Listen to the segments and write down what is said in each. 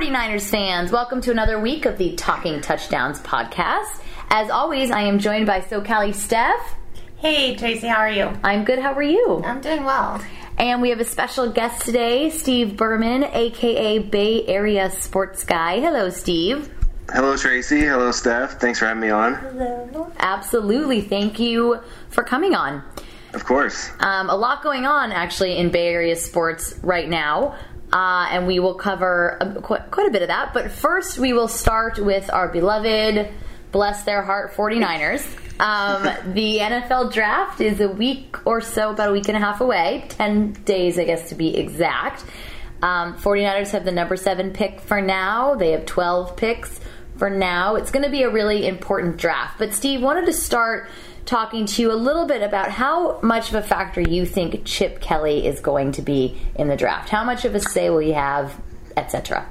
49ers fans. Welcome to another week of the Talking Touchdowns podcast. As always, I am joined by SoCali Steph. Hey, Tracy, how are you? I'm good. How are you? I'm doing well. And we have a special guest today, Steve Berman, aka Bay Area Sports Guy. Hello, Steve. Hello, Tracy. Hello, Steph. Thanks for having me on. Hello. Absolutely. Thank you for coming on. Of course. Um, a lot going on actually in Bay Area sports right now. Uh, and we will cover a, quite, quite a bit of that. But first, we will start with our beloved, bless their heart, 49ers. Um, the NFL draft is a week or so, about a week and a half away, 10 days, I guess, to be exact. Um, 49ers have the number seven pick for now. They have 12 picks for now. It's going to be a really important draft. But, Steve, wanted to start talking to you a little bit about how much of a factor you think Chip Kelly is going to be in the draft. How much of a say will he have, etc.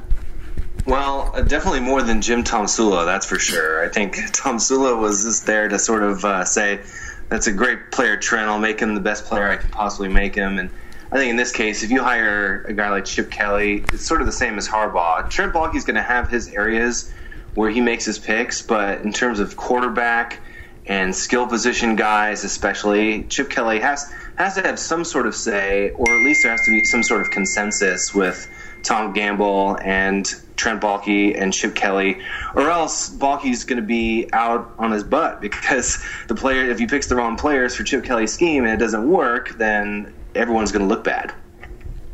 Well, uh, definitely more than Jim Tomsula, that's for sure. I think Tomsula was just there to sort of uh, say, "That's a great player, Trent. I'll make him the best player I can possibly make him." And I think in this case, if you hire a guy like Chip Kelly, it's sort of the same as Harbaugh. Trent Baalke's going to have his areas where he makes his picks, but in terms of quarterback and skill position guys, especially Chip Kelly has has to have some sort of say, or at least there has to be some sort of consensus with Tom Gamble and Trent Baalke and Chip Kelly, or else Baalke's going to be out on his butt because the player, if he picks the wrong players for Chip Kelly's scheme and it doesn't work, then everyone's going to look bad.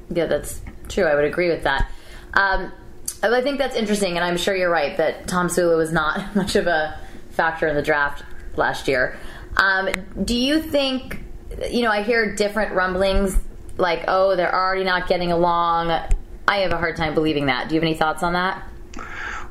Yeah, that's true. I would agree with that. Um, I think that's interesting, and I'm sure you're right that Tomsula was not much of a factor in the draft last year. Um, do you think, you know, I hear different rumblings like, oh, they're already not getting along. I have a hard time believing that. Do you have any thoughts on that?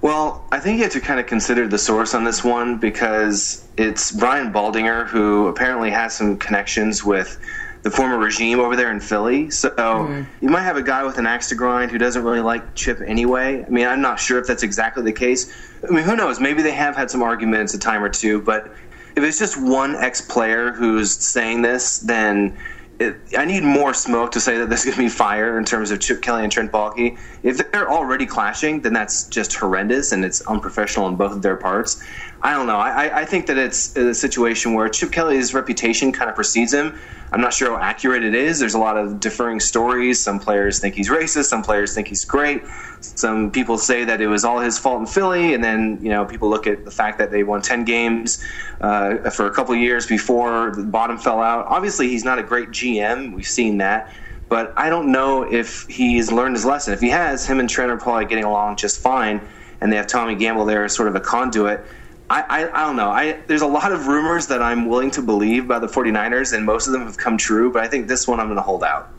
Well, I think you have to kind of consider the source on this one because it's Brian Baldinger who apparently has some connections with the former regime over there in Philly. So mm. you might have a guy with an axe to grind who doesn't really like Chip anyway. I mean, I'm not sure if that's exactly the case. I mean, who knows? Maybe they have had some arguments a time or two, but if it's just one ex player who's saying this, then it, I need more smoke to say that there's going to be fire in terms of Chip Kelly and Trent Baalke. If they're already clashing, then that's just horrendous and it's unprofessional on both of their parts. I don't know. I, I think that it's a situation where Chip Kelly's reputation kind of precedes him. I'm not sure how accurate it is. There's a lot of differing stories. Some players think he's racist. Some players think he's great. Some people say that it was all his fault in Philly, and then you know people look at the fact that they won 10 games uh, for a couple years before the bottom fell out. Obviously, he's not a great GM. We've seen that. But I don't know if he's learned his lesson. If he has, him and Trent are probably getting along just fine, and they have Tommy Gamble there as sort of a conduit. I, I, I, don't know. I, there's a lot of rumors that I'm willing to believe by the 49ers, and most of them have come true, but I think this one I'm going to hold out.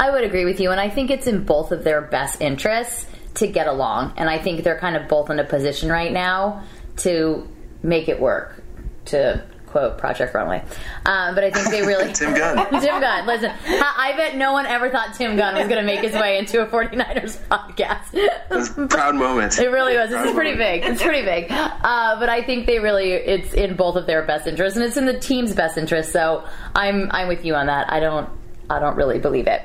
I would agree with you, and I think it's in both of their best interests to get along. And I think they're kind of both in a position right now to make it work, to quote Project Runway. Um, but I think they really Tim Gunn. Tim Gunn. Listen, I bet no one ever thought Tim Gunn was going to make his way into a 49ers podcast. proud moment. It really was. This is pretty big. It's pretty big. Uh, but I think they really it's in both of their best interests and it's in the team's best interest. So I'm I'm with you on that. I don't I don't really believe it.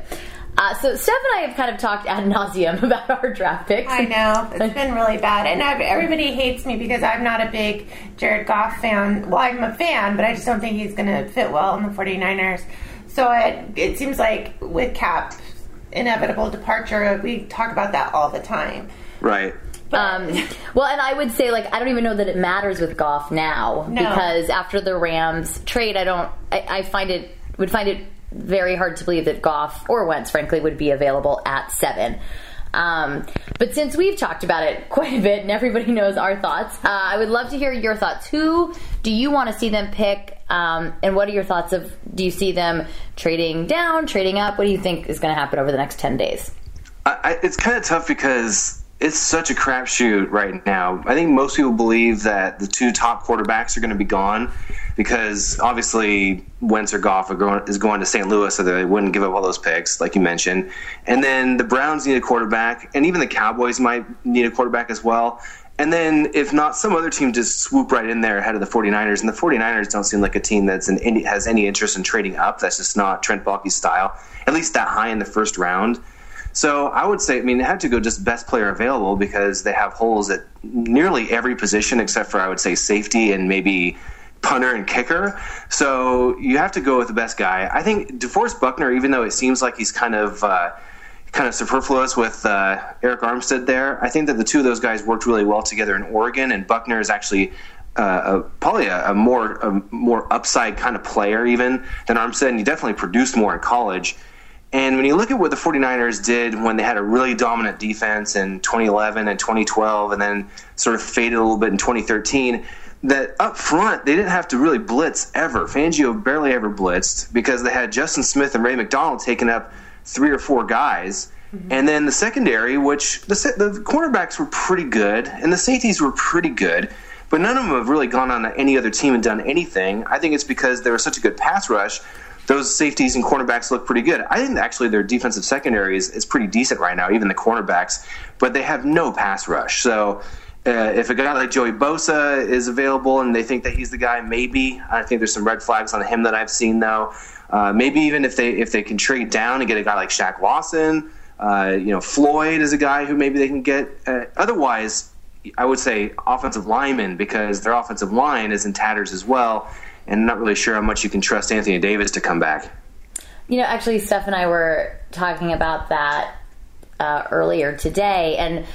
Uh, so Steph and I have kind of talked ad nauseum about our draft picks. I know it's been really bad, and I've, everybody hates me because I'm not a big Jared Goff fan. Well, I'm a fan, but I just don't think he's going to fit well in the 49ers. So it, it seems like with Kap inevitable departure, we talk about that all the time. Right. Um, well, and I would say, like, I don't even know that it matters with Goff now No. because after the Rams trade, I don't. I, I find it would find it very hard to believe that Goff or Wentz, frankly, would be available at seven. Um, but since we've talked about it quite a bit and everybody knows our thoughts, uh, I would love to hear your thoughts. Who do you want to see them pick? Um, and what are your thoughts of do you see them trading down, trading up? What do you think is going to happen over the next 10 days? I, it's kind of tough because it's such a crapshoot right now. I think most people believe that the two top quarterbacks are going to be gone because obviously Wentz or Goff going, is going to St. Louis, so they wouldn't give up all those picks, like you mentioned. And then the Browns need a quarterback, and even the Cowboys might need a quarterback as well. And then, if not, some other team just swoop right in there ahead of the 49ers. And the 49ers don't seem like a team that's in has any interest in trading up. That's just not Trent Baalke's style, at least that high in the first round. So I would say, I mean, they have to go just best player available because they have holes at nearly every position except for I would say safety and maybe punter and kicker. So you have to go with the best guy. I think DeForest Buckner, even though it seems like he's kind of uh, kind of superfluous with uh, Arik Armstead there, I think that the two of those guys worked really well together in Oregon, and Buckner is actually. Uh, a, probably a, a more a more upside kind of player even than Armstead, and he definitely produced more in college. And when you look at what the 49ers did when they had a really dominant defense in 2011 and 2012, and then sort of faded a little bit in 2013, that up front they didn't have to really blitz ever. Fangio barely ever blitzed because they had Justin Smith and Ray McDonald taking up three or four guys. Mm-hmm. And then the secondary, which the, the cornerbacks were pretty good and the safeties were pretty good, but none of them have really gone on to any other team and done anything. I think it's because there was such a good pass rush. Those safeties and cornerbacks look pretty good. I think actually their defensive secondary is, is pretty decent right now, even the cornerbacks, but they have no pass rush. So uh, if a guy like Joey Bosa is available and they think that he's the guy, maybe. I think there's some red flags on him that I've seen though. Uh, maybe even if they if they can trade down and get a guy like Shaq Lawson, uh, you know Floyd is a guy who maybe they can get. Uh, otherwise, I would say offensive lineman because their offensive line is in tatters as well, and I'm not really sure how much you can trust Anthony Davis to come back. You know, actually, Steph and I were talking about that uh, earlier today, and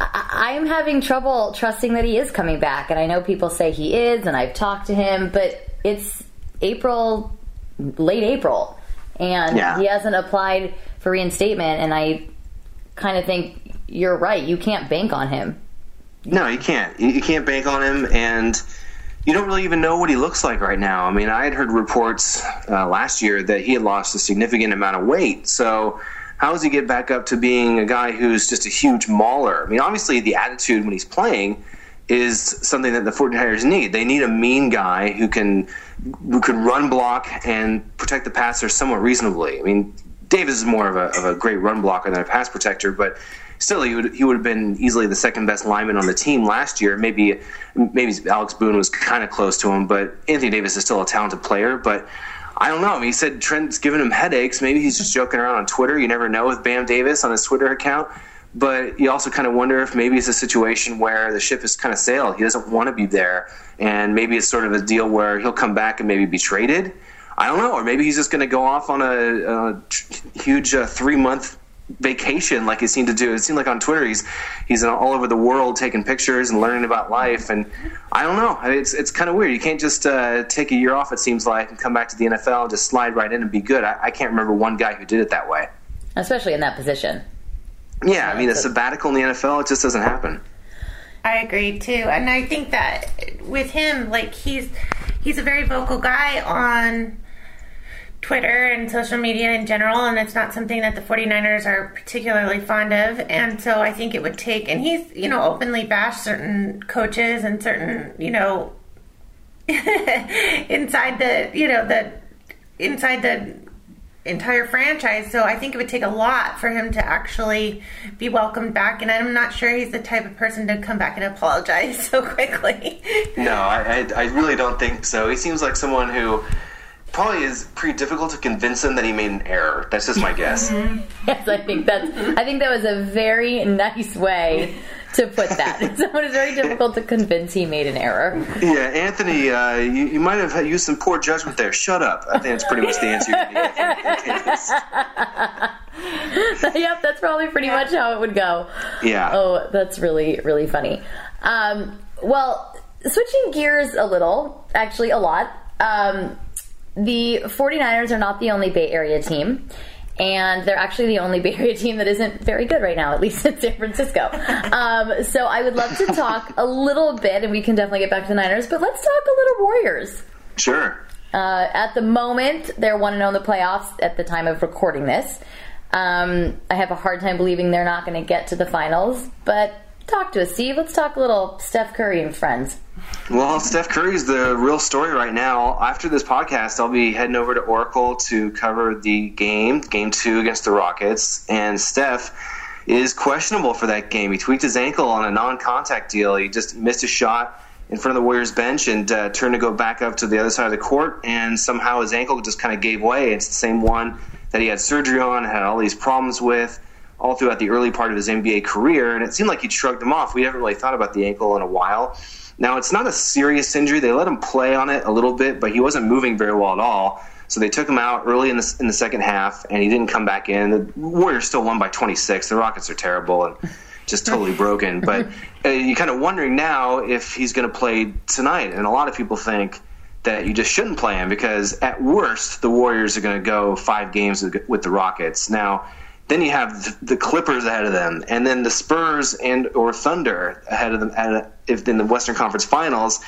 I- am having trouble trusting that he is coming back. And I know people say he is, and I've talked to him, but it's April, late April, and yeah. he hasn't applied for reinstatement. And I kind of think you're right. You can't bank on him. No, you can't. You can't bank on him, and you don't really even know what he looks like right now. I mean, I had heard reports uh, last year that he had lost a significant amount of weight, so how does he get back up to being a guy who's just a huge mauler? I mean, obviously, the attitude when he's playing is something that the 49ers need. They need a mean guy who can who can run block and protect the passer somewhat reasonably. I mean, Davis is more of a, of a great run blocker than a pass protector, but still, he would he would have been easily the second best lineman on the team last year. Maybe maybe Alex Boone was kind of close to him, but Anthony Davis is still a talented player. But I don't know. I mean, he said Trent's giving him headaches. Maybe he's just joking around on Twitter. You never know with Bam Davis on his Twitter account. But you also kind of wonder if maybe it's a situation where the ship has kind of sailed. He doesn't want to be there. And maybe it's sort of a deal where he'll come back and maybe be traded. I don't know. Or maybe he's just going to go off on a, a huge uh, three month vacation like he seemed to do. It seemed like on Twitter he's he's all over the world taking pictures and learning about life. And I don't know. It's it's kind of weird. You can't just uh, take a year off. It seems like and come back to the NFL and just slide right in and be good. I, I can't remember one guy who did it that way, especially in that position. Yeah, I mean a sabbatical in the NFL it just doesn't happen. I agree too, and I think that with him, like he's he's a very vocal guy on Twitter and social media in general, and it's not something that the 49ers are particularly fond of. And so I think it would take, and he's, you know, openly bashed certain coaches and certain, you know, inside the, you know, the, inside the entire franchise. So I think it would take a lot for him to actually be welcomed back. And I'm not sure he's the type of person to come back and apologize so quickly. no, I, I, I really don't think so. He seems like someone who probably is pretty difficult to convince him that he made an error. That's just my guess. yes, I think that's. I think that was a very nice way to put that. so it is very difficult to convince he made an error. Yeah, Anthony, uh, you, you, might have used some poor judgment there. Shut up. I think that's pretty much the answer. yep, that's probably pretty much how it would go. Yeah. Oh, that's really really funny. Um, well, switching gears a little, actually a lot. Um, the 49ers are not the only Bay Area team. And they're actually the only Bay Area team that isn't very good right now, at least in San Francisco. Um, so I would love to talk a little bit, and we can definitely get back to the Niners, but let's talk a little Warriors. Sure. Uh, at the moment, they're 1 0 in the playoffs at the time of recording this. Um, I have a hard time believing they're not going to get to the finals, but talk to us, Steve. Let's talk a little Steph Curry and friends. Well, Steph Curry's the real story right now. After this podcast, I'll be heading over to Oracle to cover the game, game two against the Rockets. And Steph is questionable for that game. He tweaked his ankle on a non contact deal. He just missed a shot in front of the Warriors bench and uh, turned to go back up to the other side of the court. And somehow his ankle just kind of gave way. It's the same one that he had surgery on, and had all these problems with. All throughout the early part of his NBA career, and it seemed like he'd shrugged them off. We haven't really thought about the ankle in a while. Now, it's not a serious injury. They let him play on it a little bit, but he wasn't moving very well at all. So they took him out early in the, in the second half, and he didn't come back in. The Warriors still won by 26. The Rockets are terrible and just totally broken. But uh, you're kind of wondering now if he's going to play tonight. And a lot of people think that you just shouldn't play him because at worst the Warriors are going to go five games with the Rockets. Now, then you have the Clippers ahead of them, and then the Spurs and or Thunder ahead of them at, if in the Western Conference Finals.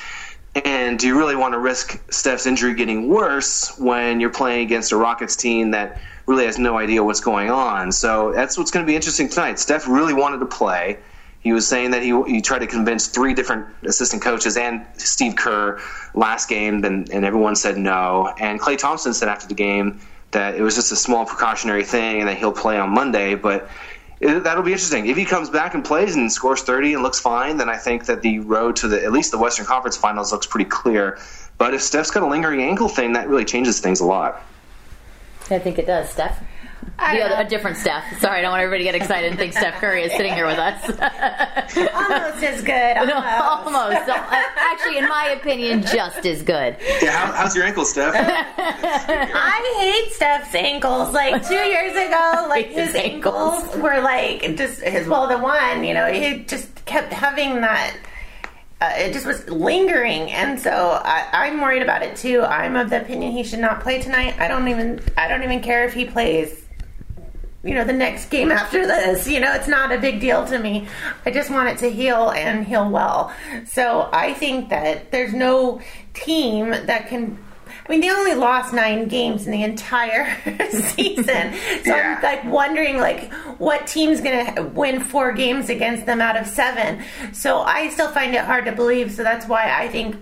And do you really want to risk Steph's injury getting worse when you're playing against a Rockets team that really has no idea what's going on? So that's what's going to be interesting tonight. Steph really wanted to play. He was saying that he, he tried to convince three different assistant coaches and Steve Kerr last game, and, and everyone said no. And Clay Thompson said after the game that it was just a small precautionary thing and that he'll play on Monday. But it, that'll be interesting. If he comes back and plays and scores 30 and looks fine, then I think that the road to the at least the Western Conference Finals looks pretty clear. But if Steph's got a lingering ankle thing, that really changes things a lot. I think it does, Steph. The other, a different Steph. Sorry, I don't want everybody to get excited and think Steph Curry is sitting here with us. almost as good. Almost. almost. Actually, in my opinion, just as good. Yeah, how, how's your ankle, Steph? I hate Steph's ankles. Like two years ago, like his ankles. ankles were like just his. Well, the one, you know, he just kept having that. Uh, it just was lingering, and so I, I'm worried about it too. I'm of the opinion he should not play tonight. I don't even. I don't even care if he plays you know the next game after this you know it's not a big deal to me i just want it to heal and heal well so i think that there's no team that can I mean, they only lost nine games in the entire season, so yeah. I'm like wondering, like, what team's going to win four games against them out of seven? So I still find it hard to believe. So that's why I think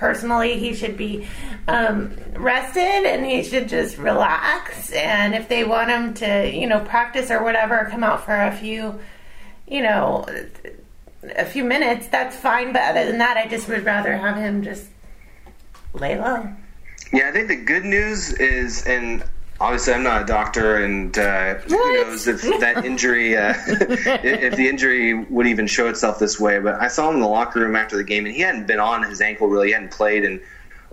personally he should be um, rested and he should just relax. And if they want him to you know practice or whatever come out for a few you know a few minutes that's fine. But other than that i just would rather have him just lay low. Yeah i think the good news is and obviously I'm not a doctor, and uh, who knows if that injury, uh, if the injury would even show itself this way. But I saw him in the locker room after the game, and he hadn't been on his ankle really. He hadn't played in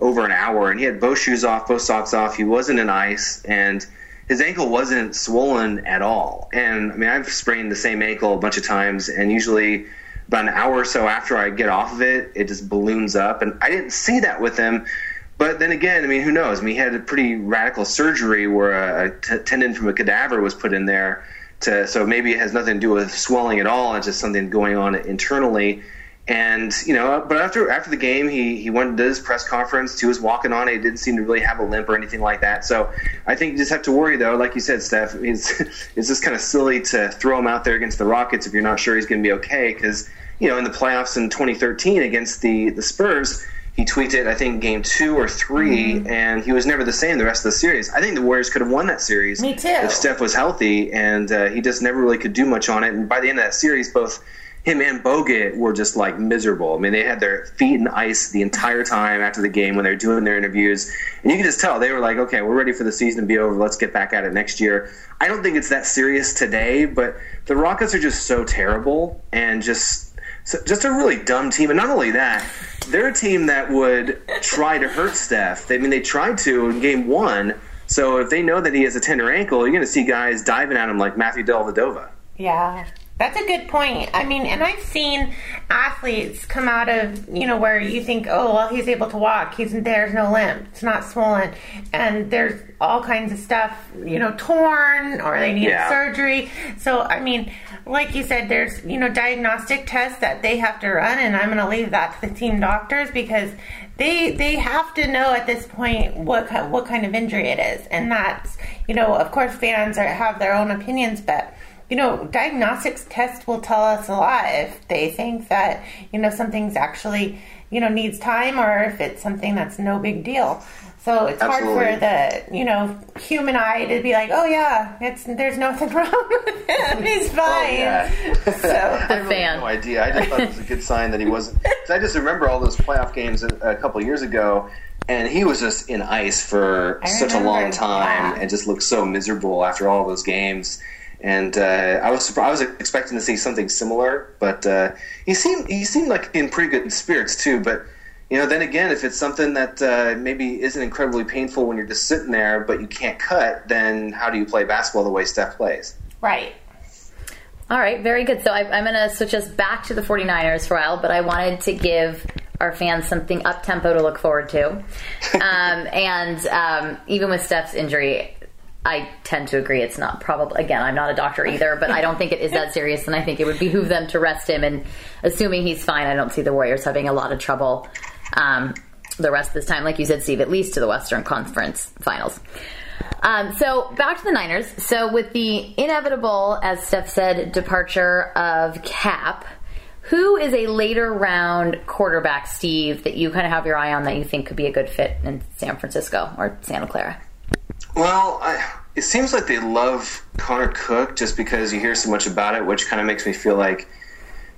over an hour, and he had both shoes off, both socks off. He wasn't in ice, and his ankle wasn't swollen at all. And I mean, I've sprained the same ankle a bunch of times, and usually about an hour or so after I get off of it, it just balloons up. And I didn't see that with him. But then again, I mean, who knows? I mean, he had a pretty radical surgery where a, t- tendon from a cadaver was put in there. To, so maybe it has nothing to do with swelling at all. It's just something going on internally. And you know, but after after the game, he he went to his press conference. He was walking on. He didn't seem to really have a limp or anything like that. So I think you just have to worry, though. Like you said, Steph, it's it's just kind of silly to throw him out there against the Rockets if you're not sure he's going to be okay. Because you know, in the playoffs in 2013 against the the Spurs he tweaked I think, game two or 3 mm-hmm. and he was never the same the rest of the series. I think the Warriors could have won that series. Me too. If Steph was healthy, and uh, he just never really could do much on it. And by the end of that series, both him and Bogut were just like miserable. I mean, they had their feet in ice the entire time after the game when they were doing their interviews, and you could just tell they were like, "Okay, we're ready for the season to be over. Let's get back at it next year." I don't think it's that serious today, but the Rockets are just so terrible and just just a really dumb team. And not only that, they're a team that would try to hurt Steph. I mean, they tried to in game one. So if they know that he has a tender ankle, you're going to see guys diving at him like Matthew Dellavedova. Yeah. That's a good point. I mean, and I've seen athletes come out of, you know, where you think, oh, well, he's able to walk. He's there's no limp. It's not swollen. And there's all kinds of stuff, you know, torn or they need yeah. surgery. So, I mean, like you said, there's, you know, diagnostic tests that they have to run. And I'm going to leave that to the team doctors because they they have to know at this point what what kind of injury it is. And that's, you know, of course, fans are, have their own opinions, but you know, diagnostics tests will tell us a lot if they think that, you know, something's actually, you know, needs time or if it's something that's no big deal. So it's Absolutely. hard for the, you know, human eye to be like, oh yeah, it's there's nothing wrong with him. He's oh, fine. Oh, yeah. so I really no idea. I just thought it was a good sign that he wasn't. I just remember all those playoff games a, a couple years ago and he was just in ice for such a long time yeah. and just looked so miserable after all those games and uh, I was surprised, I was expecting to see something similar, but uh, he seemed he seemed like in pretty good spirits too. But you know, then again, if it's something that uh, maybe isn't incredibly painful when you're just sitting there, but you can't cut, then how do you play basketball the way Steph plays? Right. All right, very good. So I, I'm going to switch us back to the 49ers for a while, but I wanted to give our fans something up tempo to look forward to. Um, and um, even with Steph's injury, I tend to agree it's not probably, again, I'm not a doctor either, but I don't think it is that serious, and I think it would behoove them to rest him. And assuming he's fine, I don't see the Warriors having a lot of trouble um, the rest of this time. Like you said, Steve, at least to the Western Conference finals. Um, so back to the Niners. So with the inevitable, as Steph said, departure of Kap, who is a later round quarterback, Steve, that you kind of have your eye on that you think could be a good fit in San Francisco or Santa Clara? Well, I, it seems like they love Connor Cook just because you hear so much about it, which kind of makes me feel like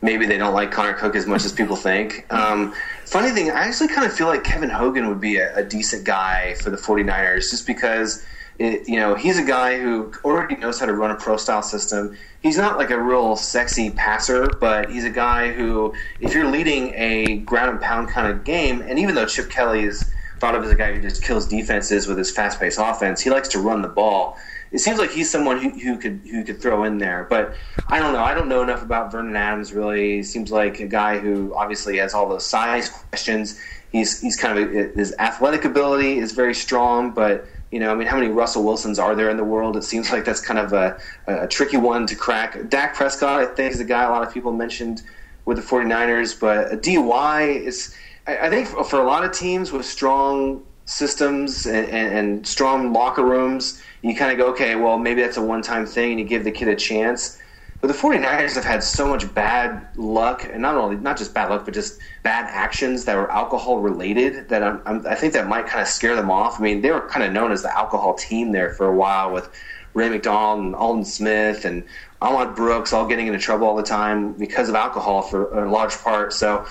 maybe they don't like Connor Cook as much as people think. Um, funny thing, I actually kind of feel like Kevin Hogan would be a, a decent guy for the 49ers just because – it, you know, he's a guy who already knows how to run a pro style system. He's not like a real sexy passer, but he's a guy who, if you're leading a ground and pound kind of game, and even though Chip Kelly is thought of as a guy who just kills defenses with his fast paced offense, he likes to run the ball. It seems like he's someone who, who could who could throw in there, but I don't know. I don't know enough about Vernon Adams. Really, he seems like a guy who obviously has all those size questions. He's he's kind of uh, his athletic ability is very strong, but you know, I mean, how many Russell Wilsons are there in the world? It seems like that's kind of a, a tricky one to crack. Dak Prescott, I think, is a guy a lot of people mentioned with the 49ers, but a DUI is, I, think, for a lot of teams with strong systems and, and, and strong locker rooms, you kind of go, okay, well, maybe that's a one time thing and you give the kid a chance. But the 49ers have had so much bad luck, and not only not just bad luck, but just bad actions that were alcohol related. That I'm, I'm, i think that might kind of scare them off. I mean, they were kind of known as the alcohol team there for a while with Ray McDonald and Aldon Smith and Ahmad Brooks all getting into trouble all the time because of alcohol for a large part. So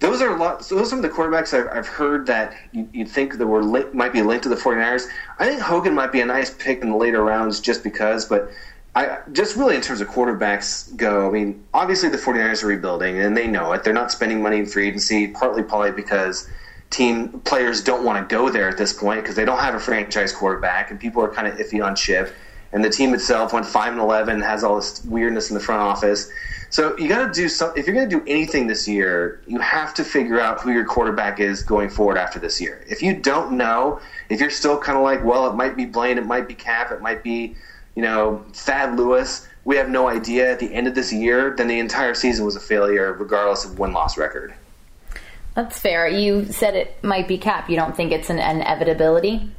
those are lot, so those are some of the quarterbacks I've, I've heard that you, would think that were might be linked to the 49ers. I think Hogan might be a nice pick in the later rounds just because, but I just really in terms of quarterbacks go, I mean, obviously the 49ers are rebuilding and they know it. They're not spending money in free agency, partly probably because team players don't want to go there at this point because they don't have a franchise quarterback and people are kind of iffy on Chip. And the team itself went 5 and 11, has all this weirdness in the front office. So you got to do some. If you're going to do anything this year, you have to figure out who your quarterback is going forward after this year. If you don't know, if you're still kind of like, well, it might be Blaine, it might be Kap, it might be you know, Thad Lewis, we have no idea at the end of this year, then the entire season was a failure, regardless of win loss record. That's fair. You said it might be Kap. You don't think it's an inevitability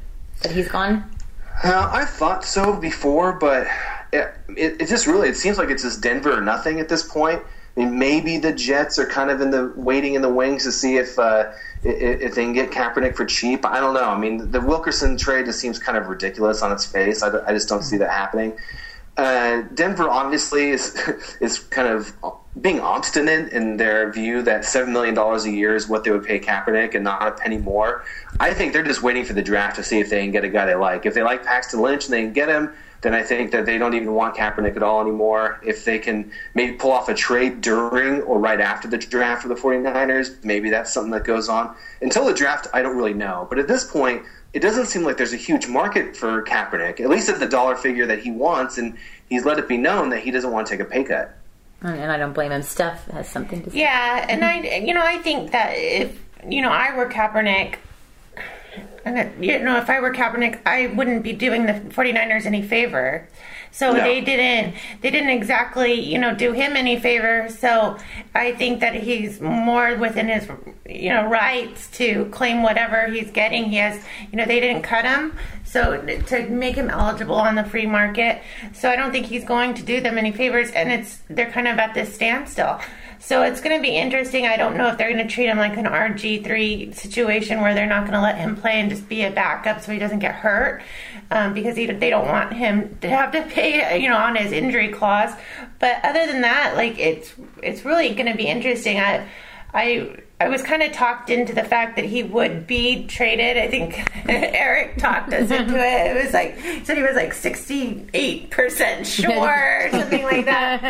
that he's gone? Uh, I thought so before, but it, it, it, just really it seems like it's just Denver or nothing at this point. I mean, maybe the Jets are kind of in the waiting in the wings to see if uh, if they can get Kaepernick for cheap, I don't know. I mean, the Wilkerson trade just seems kind of ridiculous on its face. I, I just don't see that happening. Uh, Denver obviously is is kind of being obstinate in their view that seven million dollars a year is what they would pay Kaepernick and not a penny more. I think they're just waiting for the draft to see if they can get a guy they like. If they like Paxton Lynch and they can get him, then I think that they don't even want Kaepernick at all anymore. If they can maybe pull off a trade during or right after the draft for the 49ers, maybe that's something that goes on. Until the draft, I don't really know. But at this point, it doesn't seem like there's a huge market for Kaepernick, at least at the dollar figure that he wants, and he's let it be known that he doesn't want to take a pay cut. And I don't blame him. Steph has something to say. Yeah, and I, you know, I think that if you know I were Kaepernick, and you know, if I were Kaepernick, I wouldn't be doing the 49ers any favor. So no. they didn't they didn't exactly, you know, do him any favor. So I think that he's more within his you know, rights to claim whatever he's getting. He has, you know, they didn't cut him. So to make him eligible on the free market. So I don't think he's going to do them any favors and it's they're kind of at this standstill. So it's going to be interesting. I don't know if they're going to treat him like an RG3 situation where they're not going to let him play and just be a backup so he doesn't get hurt um, because he, they don't want him to have to pay, you know, on his injury clause. But other than that, like it's it's really going to be interesting. I I I was kind of talked into the fact that he would be traded. I think Eric talked us into it. It was like said he was like sixty eight percent sure, or something like that.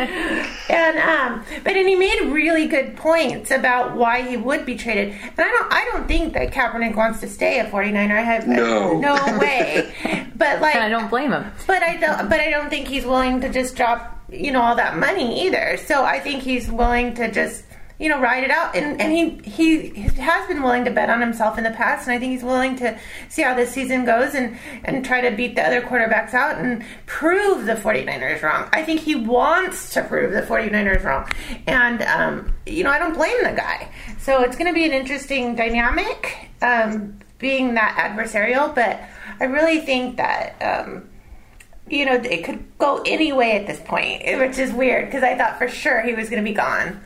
And um, but and he made really good points about why he would be traded. And I don't I don't think that Kaepernick wants to stay a 49er. I have No. no way. But like I don't blame him. but I don't. But I don't think he's willing to just drop, you know, all that money either. So I think he's willing to just, you know, ride it out. And and he he has been willing to bet on himself in the past. And I think he's willing to see how this season goes and and try to beat the other quarterbacks out and prove the 49ers wrong. I think he wants to prove the 49ers wrong. And um, you know, I don't blame the guy. So it's going to be an interesting dynamic. Um, being that adversarial, but I really think that um, you know, it could go any way at this point, which is weird because I thought for sure he was going to be gone.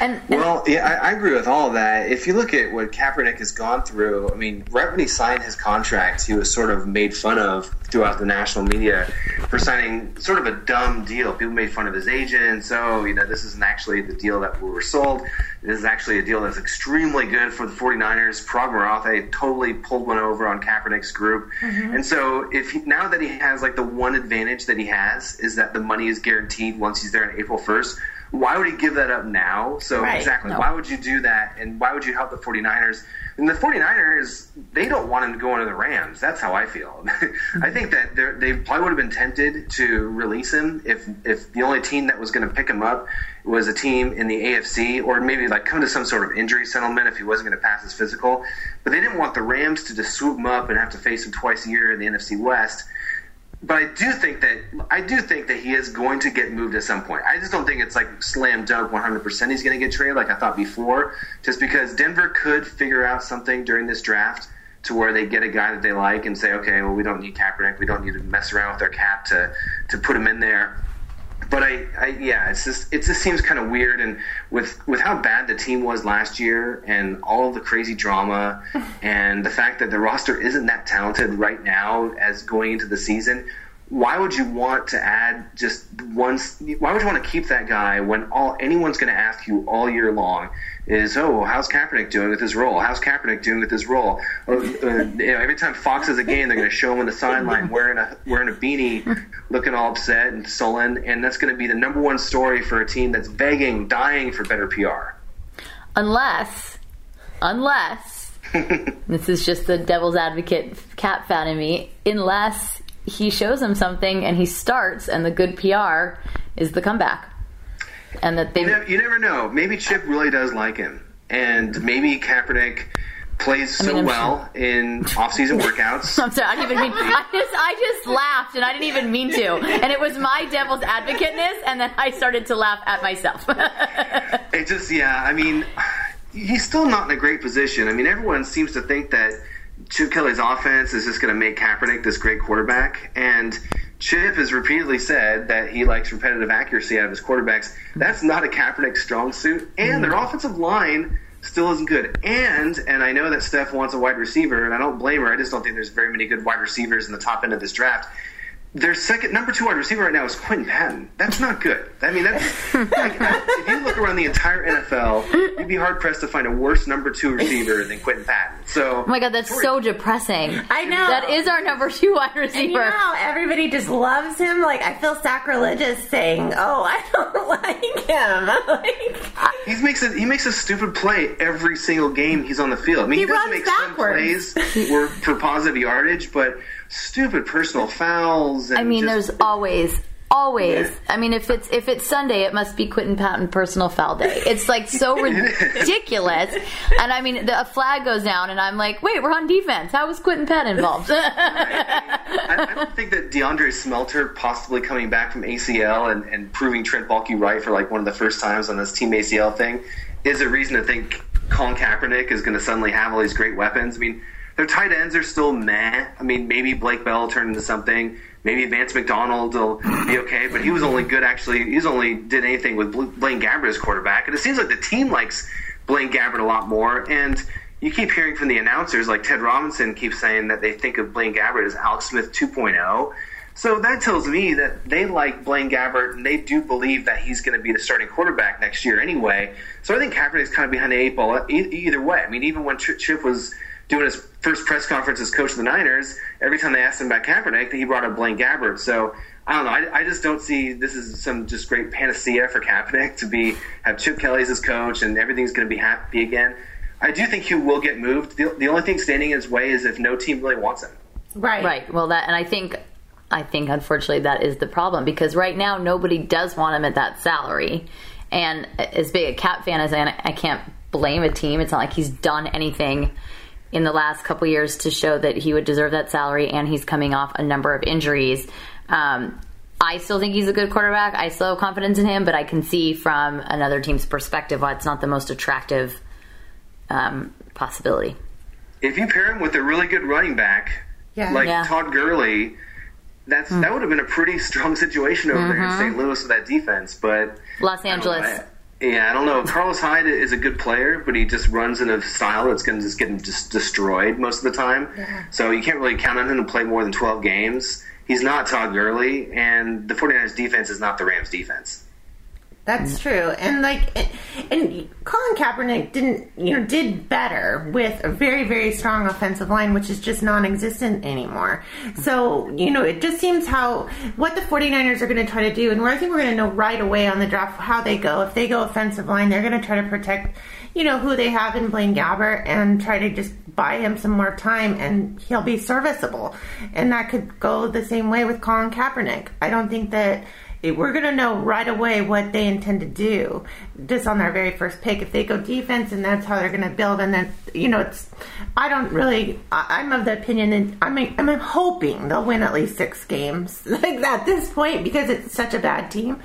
And, and Well, yeah, I, I agree with all of that. If you look at what Kaepernick has gone through, I mean, right when he signed his contract, he was sort of made fun of throughout the national media for signing sort of a dumb deal. People made fun of his agent. So, oh, you know, this isn't actually the deal that we were sold. This is actually a deal that's extremely good for the 49ers. Paraag Marathe totally pulled one over on Kaepernick's group. Mm-hmm. And so if he, now that he has like the one advantage that he has is that the money is guaranteed once he's there on April 1st, why would he give that up now? So Right. exactly, No. why would you do that? And why would you help the 49ers? And the 49ers, they don't want him to go into the Rams. That's how I feel. I think that they probably would have been tempted to release him if if the only team that was going to pick him up was a team in the AFC, or maybe like come to some sort of injury settlement if he wasn't going to pass his physical. But they didn't want the Rams to just swoop him up and have to face him twice a year in the NFC West but I do think that I do think that he is going to get moved at some point. I just don't think it's like slam dunk 100 percent he's going to get traded like I thought before. Just because Denver could figure out something during this draft to where they get a guy that they like and say, okay, well we don't need Kaepernick, we don't need to mess around with our cap to to put him in there. But I, I yeah, it's just it just seems kind of weird, and with with how bad the team was last year, and all the crazy drama, and the fact that the roster isn't that talented right now as going into the season, why would you want to add just one? Why would you want to keep that guy when all anyone's going to ask you all year long is, oh, how's Kaepernick doing with his role? How's Kaepernick doing with his role? Or, uh, you know, every time Fox has a game, they're going to show him on the sideline wearing a wearing a beanie, looking all upset and sullen, and that's going to be the number one story for a team that's begging, dying for better PR. unless, unless, this is just the devil's advocate cap fan in me, unless he shows him something and he starts and the good PR is the comeback. And that they You never, you never know. Maybe Chip really does like him, and maybe Kaepernick plays so I'm well in off-season workouts. I'm sorry, I didn't even mean. I just, I just laughed, and I didn't even mean to. And it was my devil's advocateness, and then I started to laugh at myself. It just, yeah, I mean, he's still not in a great position. I mean, everyone seems to think that Chip Kelly's offense is just going to make Kaepernick this great quarterback. And Chip has repeatedly said that he likes repetitive accuracy out of his quarterbacks. That's not a Kaepernick strong suit. And their offensive line still isn't good. And, and I know that Steph wants a wide receiver, and I don't blame her. I just don't think there's very many good wide receivers in the top end of this draft. Their second, number two wide receiver right now is Quinton Patton. That's not good. I mean, that's like, if you look around the entire NFL, you'd be hard pressed to find a worse number two receiver than Quinton Patton. So, Oh my god, that's so depressing. I know. That is our number two wide And receiver. you know everybody just loves him? Like, I feel sacrilegious saying, oh, I don't like him. like, he makes a he makes a stupid play every single game he's on the field. I mean, He he, doesn't runs make backwards. some plays were for positive yardage, but stupid personal fouls. And I mean, just- there's always, always. Yeah. I mean, if it's if it's Sunday, it must be Quinton Patton personal foul day. It's like so ridiculous. And I mean, the, a flag goes down, and I'm like, wait, we're on defense. How was Quinton Patton involved? I, I don't think that DeAndre Smelter possibly coming back from ACL and, and proving Trent Baalke right for like one of the first times on this team ACL thing is a reason to think Colin Kaepernick is going to suddenly have all these great weapons. I mean, their tight ends are still meh. I mean, maybe Blake Bell will turn into something. Maybe Vance McDonald will be okay, but he was only good actually. He's only did anything with Blaine Gabbert as quarterback, and it seems like the team likes Blaine Gabbert a lot more. And you keep hearing from the announcers, like Ted Robinson keeps saying that they think of Blaine Gabbert as Alex Smith 2.0. So that tells me that they like Blaine Gabbert and they do believe that he's going to be the starting quarterback next year anyway. So I think Kaepernick's kind of behind the eight ball either way. I mean, even when Chip was doing his first press conference as coach of the Niners, every time they asked him about Kaepernick, he brought up Blaine Gabbert. So I don't know. I, I just don't see this is some just great panacea for Kaepernick to be have Chip Kelly as his coach and everything's going to be happy again. I do think he will get moved. The, the only thing standing in his way is if no team really wants him. Right. Right. Well, that and I think I think unfortunately that is the problem because right now nobody does want him at that salary. And as big a cap fan as I am, I can't blame a team. It's not like he's done anything in the last couple years to show that he would deserve that salary, and he's coming off a number of injuries. Um, I still think he's a good quarterback. I still have confidence in him, but I can see from another team's perspective why it's not the most attractive um, possibility. If you pair him with a really good running back, Yeah. like Yeah. Todd Gurley, that's that would have been a pretty strong situation over there in Mm-hmm. St. Louis with that defense. But Los I don't know, Angeles. I- yeah, I don't know. Carlos Hyde is a good player, but he just runs in a style that's going to just get him just destroyed most of the time. So you can't really count on him to play more than 12 games. He's not Todd Gurley, and the 49ers defense is not the Rams defense. That's true, and like, and, Colin Kaepernick didn't, you know, did better with a very, very strong offensive line, which is just non-existent anymore. So, you know, it just seems how what the 49ers are going to try to do, and where I think we're going to know right away on the draft how they go. If they go offensive line, they're going to try to protect, you know, who they have in Blaine Gabbert and try to just buy him some more time, and he'll be serviceable. And that could go the same way with Colin Kaepernick. I don't think that we're going to know right away what they intend to do just on their very first pick. If they go defense and that's how they're going to build, and then you know, it's I don't really. I, I'm of the opinion that I'm I'm hoping they'll win at least six games like at this point because it's such a bad team.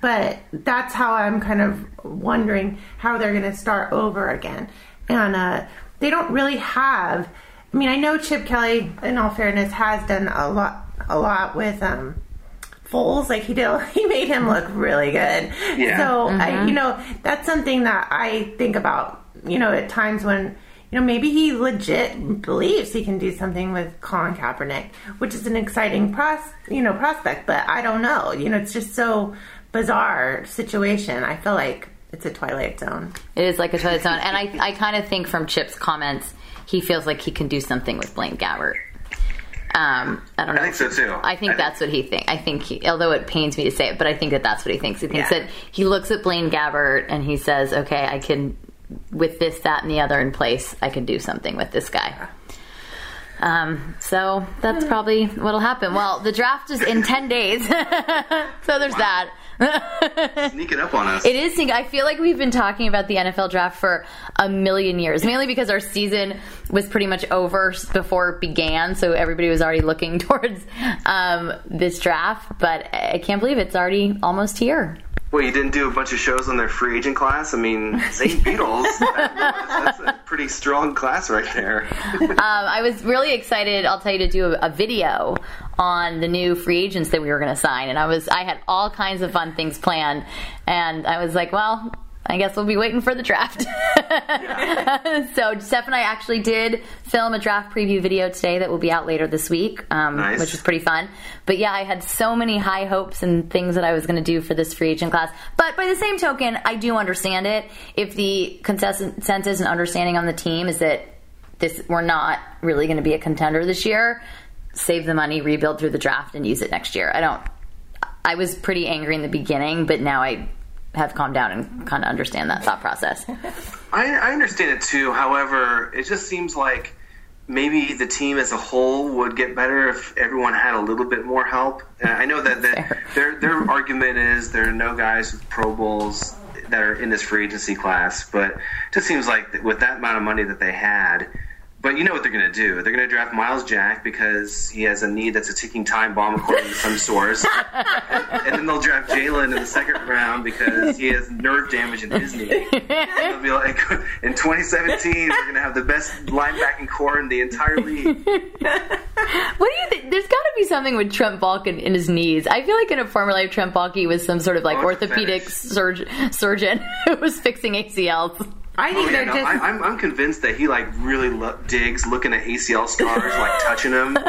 But that's how I'm kind of wondering how they're going to start over again, and uh, they don't really have. I mean, I know Chip Kelly, in all fairness, has done a lot a lot with um Foles, like he did, he made him look really good. Yeah. So I, mm-hmm. you know, that's something that I think about. You know, at times when you know maybe he legit believes he can do something with Colin Kaepernick, which is an exciting pros, you know, prospect. But I don't know. You know, it's just so bizarre situation. I feel like it's a Twilight Zone. It is like a Twilight Zone, and I I kind of think from Chip's comments, he feels like he can do something with Blaine Gabbert. Um, I don't know. I think so too. I think I that's what he thinks. I think, he, although it pains me to say it, but I think that that's what he thinks. He thinks Yeah. that he looks at Blaine Gabbert and he says, "Okay, I can, with this, that, and the other in place, I can do something with this guy." Um, so that's probably what'll happen. Well, the draft is in ten days, so there's that. Sneaking up on us. It is. Sneaking. I feel like we've been talking about the NFL draft for a million years, mainly because our season was pretty much over before it began, so everybody was already looking towards um, this draft. But I can't believe it's already almost here. Well, you didn't do a bunch of shows on their free agent class. I mean, St. Beatles. that's a pretty strong class right there. Um, I was really excited. I'll tell you to do a, a video on the new free agents that we were going to sign, and I was I had all kinds of fun things planned, and I was like, well. I guess we'll be waiting for the draft. so Steph and I actually did film a draft preview video today that will be out later this week, um, Nice. which is pretty fun. But yeah, I had so many high hopes and things that I was going to do for this free agent class. But by the same token, I do understand it. If the consensus and understanding on the team is that this we're not really going to be a contender this year, save the money, rebuild through the draft, and use it next year. I don't. I was pretty angry in the beginning, but now I have calmed down and kind of understand that thought process. I, I understand it too. However, it just seems like maybe the team as a whole would get better if everyone had a little bit more help. And I know that, that their their argument is there are no guys with Pro Bowls that are in this free agency class, but it just seems like with that amount of money that they had. But you know what they're going to do? They're going to draft Myles Jack because he has a knee that's a ticking time bomb, according to some source. and then they'll draft Jaylon in the second round because he has nerve damage in his knee. And they'll be like, in 2017, we're going to have the best linebacking corps in the entire league. What do you think? There's got to be something with Trent Balkin in his knees. I feel like in a former life, Trent Baalke was some sort of like oh, orthopedic Orthopedics. surg- surgeon who was fixing ACLs. I think Oh, yeah, they're no, just. I, I'm, I'm convinced that he like really lo- digs looking at ACL scars, like touching them.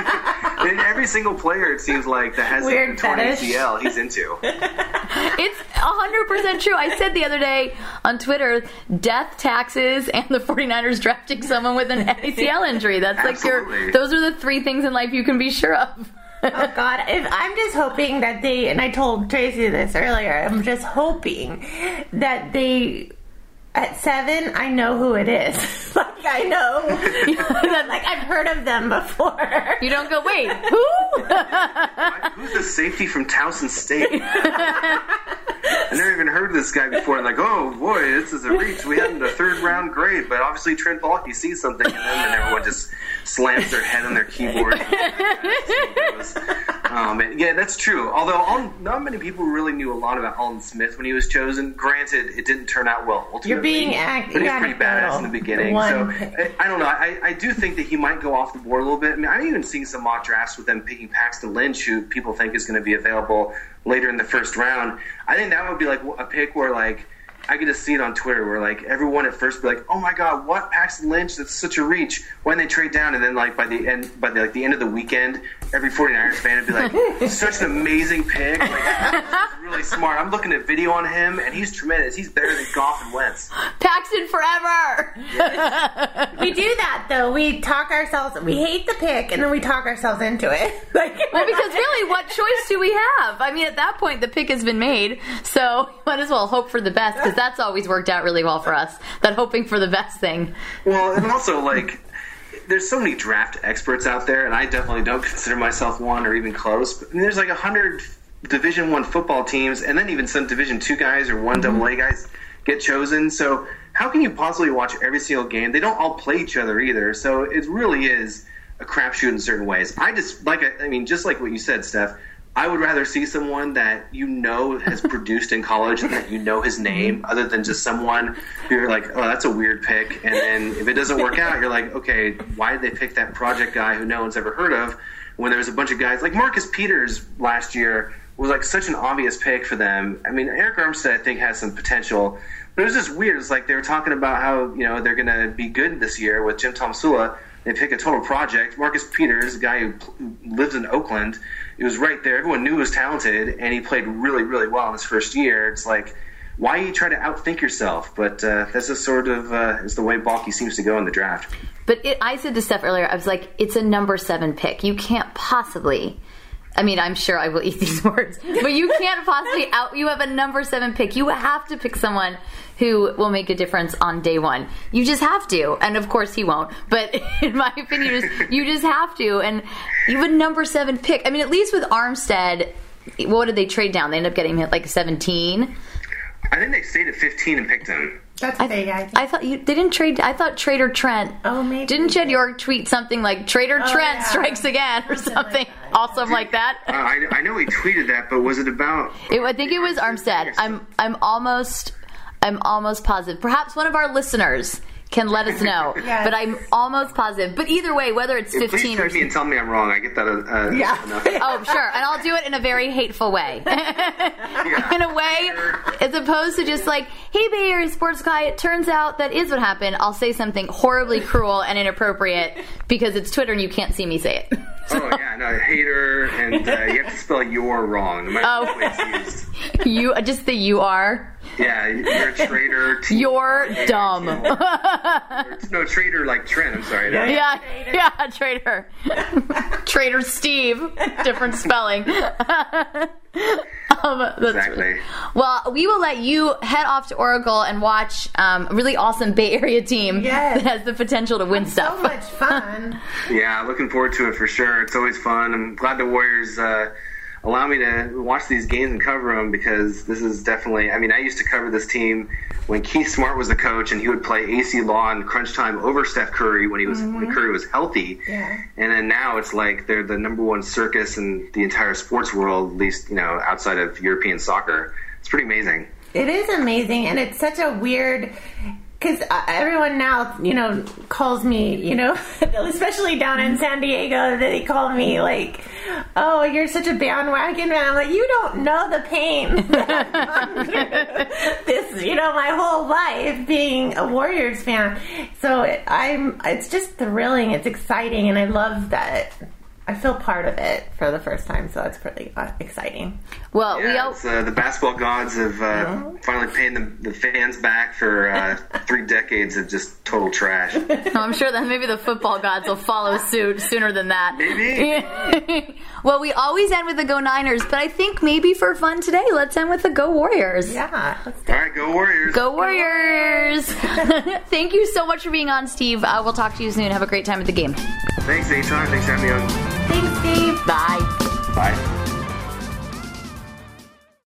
and every single player, it seems like that has Weird a torn fetish. ACL, he's into. It's 100% true. I said the other day on Twitter, death, taxes, and the 49ers drafting someone with an ACL injury. That's like Absolutely. your, those are the three things in life you can be sure of. Oh God! If I'm just hoping that they, and I told Tracy this earlier, I'm just hoping that they, at seven, I know who it is. like I know, like I've heard of them before. You don't go, wait, who? Who's the safety from Towson State? I never even heard of this guy before. And like, oh boy, this is a reach. We had him in the third round grade, but obviously Trent Baalke sees something in him, and everyone just slams their head on their keyboard. Um, man, yeah, that's true. Although all, not many people really knew a lot about Aldon Smith when he was chosen. Granted, it didn't turn out well. Ultimately, You're being but he's pretty badass in the beginning. One so. I, I don't know. I, I do think that he might go off the board a little bit. I mean, I'm even seeing some mock drafts with them picking Paxton Lynch, who people think is going to be available later in the first round. I think that would be like a pick where like I could just see it on Twitter where like everyone at first be like, "Oh my God, what Paxton Lynch? That's such a reach." When they trade down, and then like by the end, by the, like the end of the weekend, every 49ers fan would be like, "Such an amazing pick! Like, this really smart." I'm looking at video on him, and he's tremendous. He's better than Goff and Wentz. Paxton forever. we do that though. We talk ourselves. We hate the pick, and then we talk ourselves into it. Like, Well, because really, what choice do we have? I mean, at that point, the pick has been made, so might as well hope for the best because that's always worked out really well for us. That hoping for the best thing. Well, and also like there's so many draft experts out there, and I definitely don't consider myself one or even close. But I mean, there's like a hundred Division One football teams, and then even some Division Two guys or one mm-hmm. double A guys get chosen. So how can you possibly watch every single game? They don't all play each other either. So it really is a crapshoot in certain ways. I just like I, I mean, just like what you said, Steph. I would rather see someone that you know has produced in college and that you know his name, mm-hmm. other than just someone who you're like, oh, that's a weird pick. And then if it doesn't work out, you're like, okay, why did they pick that project guy who no one's ever heard of? When there's a bunch of guys like Marcus Peters last year was like such an obvious pick for them. I mean, Arik Armstead I think has some potential, but it was just weird. It's like they were talking about how you know they're going to be good this year with Jim Tomsula. They pick a total project. Marcus Peters, a guy who lives in Oakland, it was right there. Everyone knew he was talented, and he played really, really well in his first year. It's like, why you try to outthink yourself? But uh, that's just sort of uh, is the way Baalke seems to go in the draft. But it, I said to Steph earlier, I was like, it's a number seven pick. You can't possibly. I mean, I'm sure I will eat these words, but you can't possibly out. You have a number seven pick. You have to pick someone who will make a difference on day one. You just have to, and of course he won't. But in my opinion, you just, you just have to. And you have a number seven pick. I mean, at least with Armstead, what did they trade down? They end up getting him at like 17. I think they stayed at 15 and picked him. That's big. I think. I thought you they didn't trade. I thought Trader Trent. Oh, maybe Didn't they Jed. York tweet something like Trader Trent yeah. strikes again or Something like something that, awesome like that? Uh, I, I know he tweeted that, but was it about? It, I think it was Armstead. I'm I'm almost I'm almost positive. Perhaps one of our listeners can let us know. Yes. But I'm almost positive. But either way, whether it's Please 15 or correct me and tell me I'm wrong. I get that. Uh, uh, Yeah. enough. Oh, sure. And I'll do it in a very hateful way. in a way, as opposed to just like, hey, Bay Area sports guy, it turns out that is what happened. I'll say something horribly cruel and inappropriate because it's Twitter and you can't see me say it. Oh yeah, no hater, and uh, you have to spell your wrong. No Oh. what way it's used. you, just the you are. Yeah, you're a traitor. T- You're dumb. no traitor like Trent. I'm sorry. No. Yeah, yeah, traitor. traitor Steve. Different spelling. um, that's Exactly. really- Well, we will let you head off to Oracle and watch um, a really awesome Bay Area team Yes. that has the potential to win stuff. So much fun. Yeah, looking forward to it for sure. It's always fun. I'm glad the Warriors uh, allow me to watch these games and cover them because this is definitely. I mean, I used to cover this team when Keith Smart was the coach, and he would play Acie Law in crunch time over Steph Curry when he was when mm-hmm. Curry was healthy. Yeah. And then now it's like they're the number one circus in the entire sports world, at least you know outside of European soccer. It's pretty amazing. It is amazing, and it's such a weird. Because uh, everyone now, you know, calls me, you know, especially down in San Diego, they call me like, "Oh, you're such a bandwagon man." I'm like, you don't know the pain. this, you know, my whole life being a Warriors fan. So it, I'm, it's just thrilling. It's exciting, and I love that. I feel part of it for the first time, so that's pretty uh, exciting. Well, we Yeah, all, it's, uh, the basketball gods have uh, finally paying the, the fans back for uh, three decades of just total trash. I'm sure that maybe the football gods will follow suit sooner than that. Maybe. well, we always end with the Go Niners, but I think maybe for fun today, let's end with the Go Warriors. Yeah, All right, go Warriors. Go Warriors! Thank you so much for being on, Steve. Uh, we'll talk to you soon. Have a great time at the game. Thanks, anytime. Thanks for having me on. Thanks, Steve. Bye. Bye.